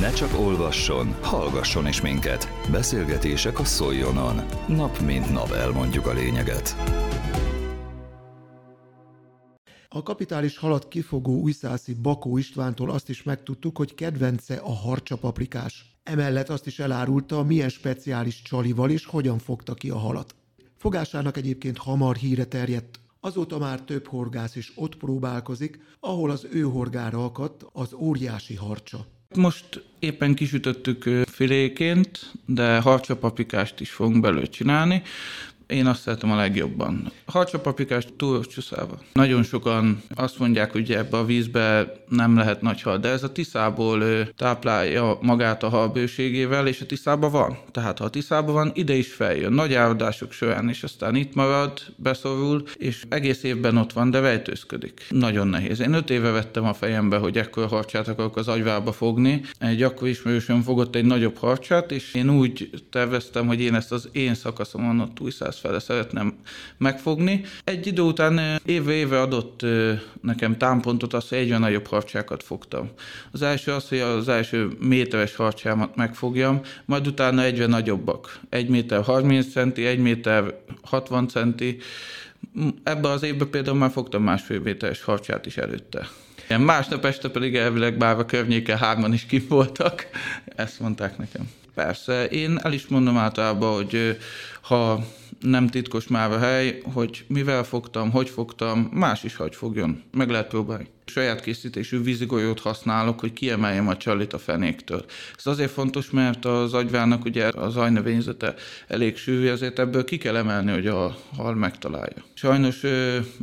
Ne csak olvasson, hallgasson is minket. Beszélgetések a Szoljonon. Nap mint nap elmondjuk a lényeget. A kapitális halat kifogó újszászi Bakó Istvántól azt is megtudtuk, hogy kedvence a harcsapaprikás. Emellett azt is elárulta, milyen speciális csalival és hogyan fogta ki a halat. Fogásának egyébként hamar híre terjedt. Azóta már több horgász is ott próbálkozik, ahol az ő horgára akadt az óriási harcsa. Most éppen kisütöttük filéként, de harcsapaprikást is fogunk belőle csinálni. Én azt szeretem a legjobban. Harcsapaprikás túl csúszálva. Nagyon sokan azt mondják, hogy ebbe a vízbe nem lehet nagy hal, de ez a tiszából táplálja magát a hal bőségével, és a tiszában van. Tehát ha a tiszában van, ide is feljön. Nagy áradások során, és aztán itt marad, beszorul, és egész évben ott van, de vejtőzködik. Nagyon nehéz. Én öt éve vettem a fejembe, hogy ekkor harcsát akarok az agyvába fogni. Egy akkor ismerősöm fogott egy nagyobb harcsát, és én úgy terveztem, hogy én ezt az én szakaszomon ott újszáz fele szeretném megfogni. Egy idő után éve-éve adott nekem támpontot az, hogy egyre nagyobb harcsákat fogtam. Az első az, hogy az első méteres harcsámat megfogjam, majd utána egyre nagyobbak. 1 méter 30 centi, 1 méter 60 centi. Ebben az évben például már fogtam másfél méteres harcsát is előtte. Másnap este pedig elvileg bár a környéken hárman is kim voltak. Ezt mondták nekem. Persze, én el is mondom általában, hogy ha nem titkos már a hely, hogy mivel fogtam, hogy fogtam, más is hogy fogjon. Meg lehet próbálni. Saját készítésű vízigolyót használok, hogy kiemeljem a csalit a fenéktől. Ez azért fontos, mert az agyvának ugye az ajnövényzete elég sűrű, ezért ebből ki kell emelni, hogy a hal megtalálja. Sajnos,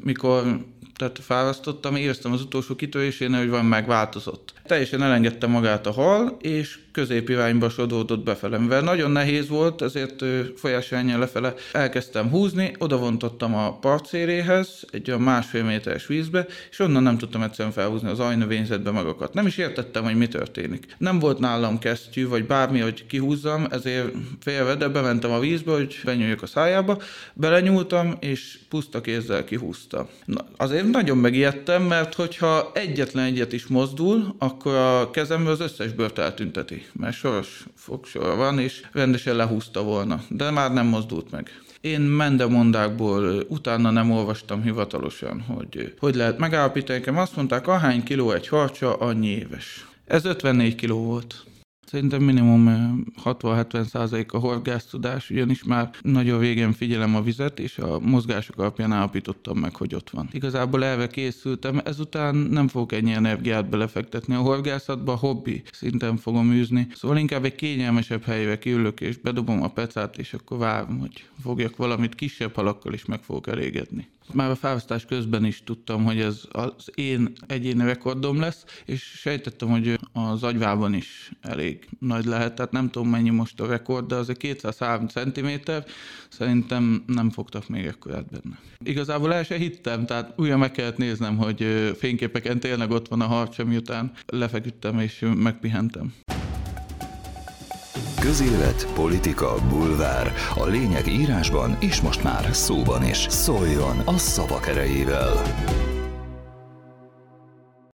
mikor tehát fárasztottam, éreztem az utolsó kitörésénél, hogy van megváltozott. Teljesen elengedte magát a hal, és középirányba sodódott befele. Mivel nagyon nehéz volt, ezért folyásányan lefele elkezdtem húzni, odavontottam a parcéréhez, egy olyan másfél méteres vízbe, és onnan nem tudtam egyszerűen felhúzni az ajnövényzetbe magakat. Nem is értettem, hogy mi történik. Nem volt nálam kesztyű, vagy bármi, hogy kihúzzam, ezért félve, de bementem a vízbe, hogy benyúljak a szájába, belenyúltam, és puszta kézzel kihúztam. Na, azért nagyon megijedtem, mert hogyha egyetlen egyet is mozdul, akkor a kezembe az összes bört eltünteti mert soros fogsora van, és rendesen lehúzta volna, de már nem mozdult meg. Én mendemondákból utána nem olvastam hivatalosan, hogy hogy lehet megállapítani. Nekem azt mondták, ahány kiló egy harcsa, annyi éves. Ez 54 kiló volt. Szerintem minimum 60-70 százalék a horgásztudás, ugyanis már nagyon végén figyelem a vizet, és a mozgások alapján állapítottam meg, hogy ott van. Igazából elve készültem, ezután nem fogok ennyi energiát belefektetni a horgászatba, hobbi szinten fogom űzni. Szóval inkább egy kényelmesebb helyre kiülök, és bedobom a pecát, és akkor várom, hogy fogjak valamit kisebb halakkal is meg fogok elégedni. Már a felhasztás közben is tudtam, hogy ez az én egyéni rekordom lesz, és sejtettem, hogy az agyvában is elég nagy lehet, tehát nem tudom mennyi most a rekord, de azért 203 cm, szerintem nem fogtak még ekkorát benne. Igazából el se hittem, tehát újra meg kellett néznem, hogy fényképeken tényleg ott van a harcsa, miután lefeküdtem és megpihentem. Közélet, politika, bulvár. A lényeg írásban és most már szóban is. Szóljon a szavak erejével!